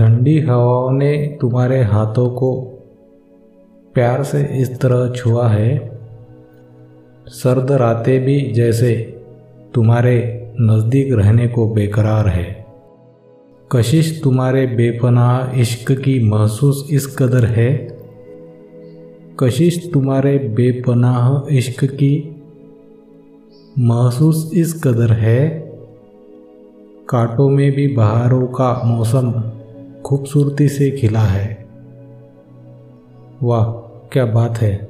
ठंडी हवाओं ने तुम्हारे हाथों को प्यार से इस तरह छुआ है। सर्द रातें भी जैसे तुम्हारे नज़दीक रहने को बेकरार है। कशिश तुम्हारे बेपनाह इश्क की महसूस इस कदर है। कशिश तुम्हारे बेपनाह इश्क की महसूस इस कदर है। कांटों में भी बहारों का मौसम खूबसूरती से खिला है। वाह, क्या बात है।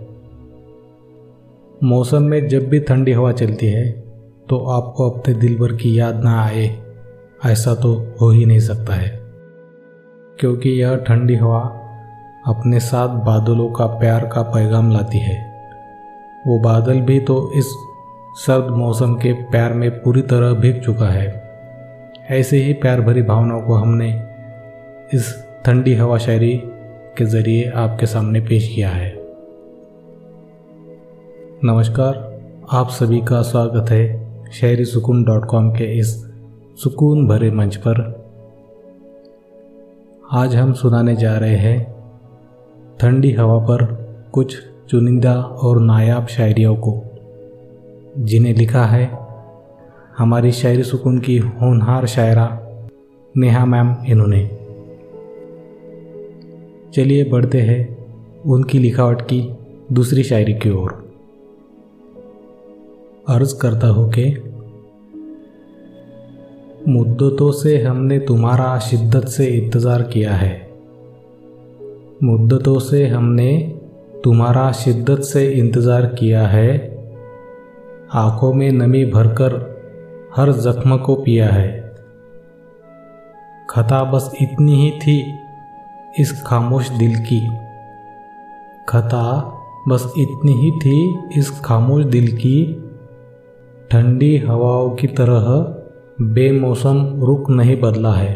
मौसम में जब भी ठंडी हवा चलती है तो आपको अपने दिल भर की याद ना आए, ऐसा तो हो ही नहीं सकता है। क्योंकि यह ठंडी हवा अपने साथ बादलों का प्यार का पैगाम लाती है। वो बादल भी तो इस सर्द मौसम के प्यार में पूरी तरह भीग चुका है। ऐसे ही प्यार भरी भावनाओं को हमने इस ठंडी हवा शायरी के ज़रिए आपके सामने पेश किया है। नमस्कार, आप सभी का स्वागत है शायरी सुकून डॉट कॉम के इस सुकून भरे मंच पर। आज हम सुनाने जा रहे हैं ठंडी हवा पर कुछ चुनिंदा और नायाब शायरियों को, जिन्हें लिखा है हमारी शायरी सुकून की होनहार शायरा नेहा मैम इन्होंने। चलिए बढ़ते हैं उनकी लिखावट की दूसरी शायरी की ओर। अर्ज़ करता हूँ कि मुद्दतों से हमने तुम्हारा शिद्दत से इंतज़ार किया है। मुद्दतों से हमने तुम्हारा शिद्दत से इंतज़ार किया है। आँखों में नमी भरकर हर जख्म को पिया है। खता बस इतनी ही थी इस खामोश दिल की। खता बस इतनी ही थी इस खामोश दिल की। ठंडी हवाओं की तरह बेमौसम रुख नहीं बदला है।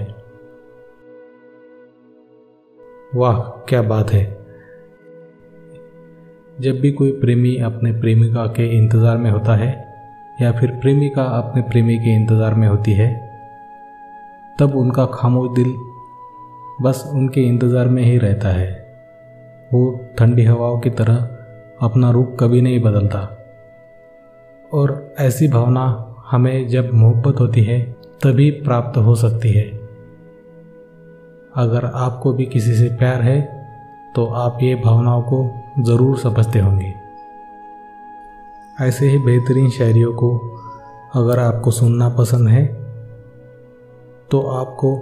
वाह, क्या बात है। जब भी कोई प्रेमी अपने प्रेमिका के इंतज़ार में होता है, या फिर प्रेमिका अपने प्रेमी के इंतज़ार में होती है, तब उनका खामोश दिल बस उनके इंतज़ार में ही रहता है। वो ठंडी हवाओं की तरह अपना रूप कभी नहीं बदलता। और ऐसी भावना हमें जब मोहब्बत होती है, तभी प्राप्त हो सकती है। अगर आपको भी किसी से प्यार है तो आप ये भावनाओं को ज़रूर समझते होंगे। ऐसे ही बेहतरीन शायरियों को अगर आपको सुनना पसंद है तो आपको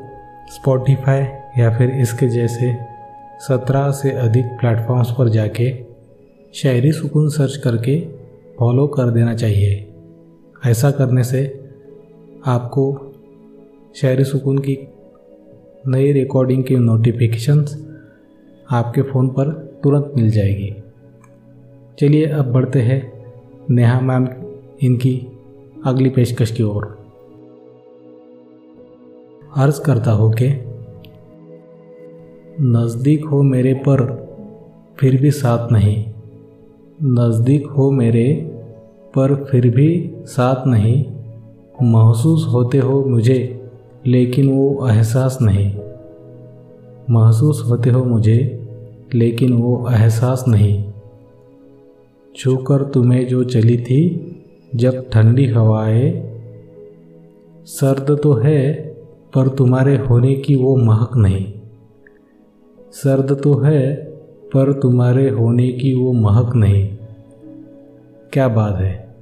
स्पॉटिफाई या फिर इसके जैसे सत्रह से अधिक प्लेटफॉर्म्स पर जाके शायरी सुकून सर्च करके फॉलो कर देना चाहिए। ऐसा करने से आपको शायरी सुकून की नई रिकॉर्डिंग की नोटिफिकेशंस आपके फ़ोन पर तुरंत मिल जाएगी। चलिए अब बढ़ते हैं नेहा मैम इनकी अगली पेशकश की ओर। अर्ज़ करता हो कि नज़दीक हो मेरे पर, फिर भी साथ नहीं। नज़दीक हो मेरे पर, फिर भी साथ नहीं। महसूस होते हो मुझे, लेकिन वो एहसास नहीं। महसूस होते हो मुझे, लेकिन वो एहसास नहीं। छूकर तुम्हें जो चली थी, जब ठंडी हवाएँ। सर्द तो है, पर तुम्हारे होने की वो महक नहीं। सर्द तो है, पर तुम्हारे होने की वो महक नहीं। क्या बात है।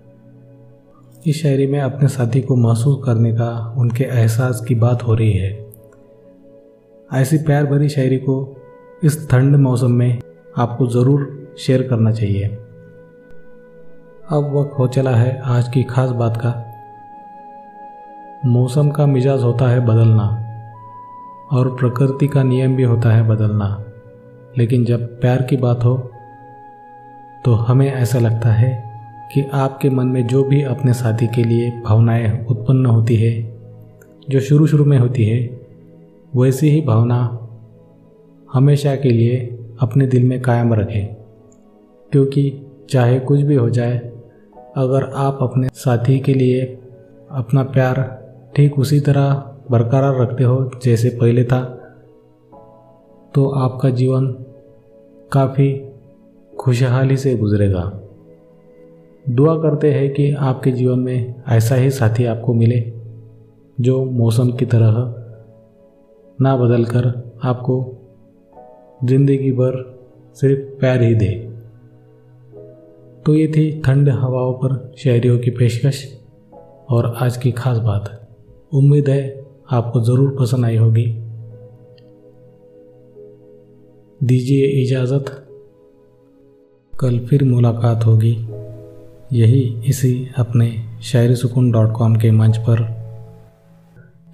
इस शायरी में अपने साथी को महसूस करने का उनके एहसास की बात हो रही है। ऐसी प्यार भरी शायरी को इस ठंड मौसम में आपको ज़रूर शेयर करना चाहिए। अब वक्त हो चला है आज की खास बात का। मौसम का मिजाज होता है बदलना। और प्रकृति का नियम भी होता है बदलना। लेकिन जब प्यार की बात हो तो हमें ऐसा लगता है कि आपके मन में जो भी अपने साथी के लिए भावनाएँ उत्पन्न होती है, जो शुरू शुरू में होती है, वैसी ही भावना हमेशा के लिए अपने दिल में कायम रखें। क्योंकि चाहे कुछ भी हो जाए, अगर आप अपने साथी के लिए अपना प्यार ठीक उसी तरह बरकरार रखते हो, जैसे पहले था। तो आपका जीवन काफ़ी खुशहाली से गुजरेगा। दुआ करते हैं कि आपके जीवन में ऐसा ही साथी आपको मिले, जो मौसम की तरह ना बदल कर आपको ज़िंदगी भर सिर्फ़ प्यार ही दे। तो ये थी ठंड हवाओं पर शायरियों की पेशकश और आज की खास बात। उम्मीद है आपको ज़रूर पसंद आई होगी। दीजिए इजाज़त। कल फिर मुलाकात होगी। यही इसी अपने शायरी सुकून डॉट कॉम के मंच पर।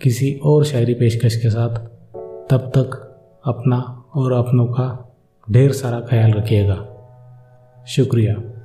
किसी और शायरी पेशकश के साथ। तब तक अपना और अपनों का ढेर सारा ख्याल रखिएगा। शुक्रिया।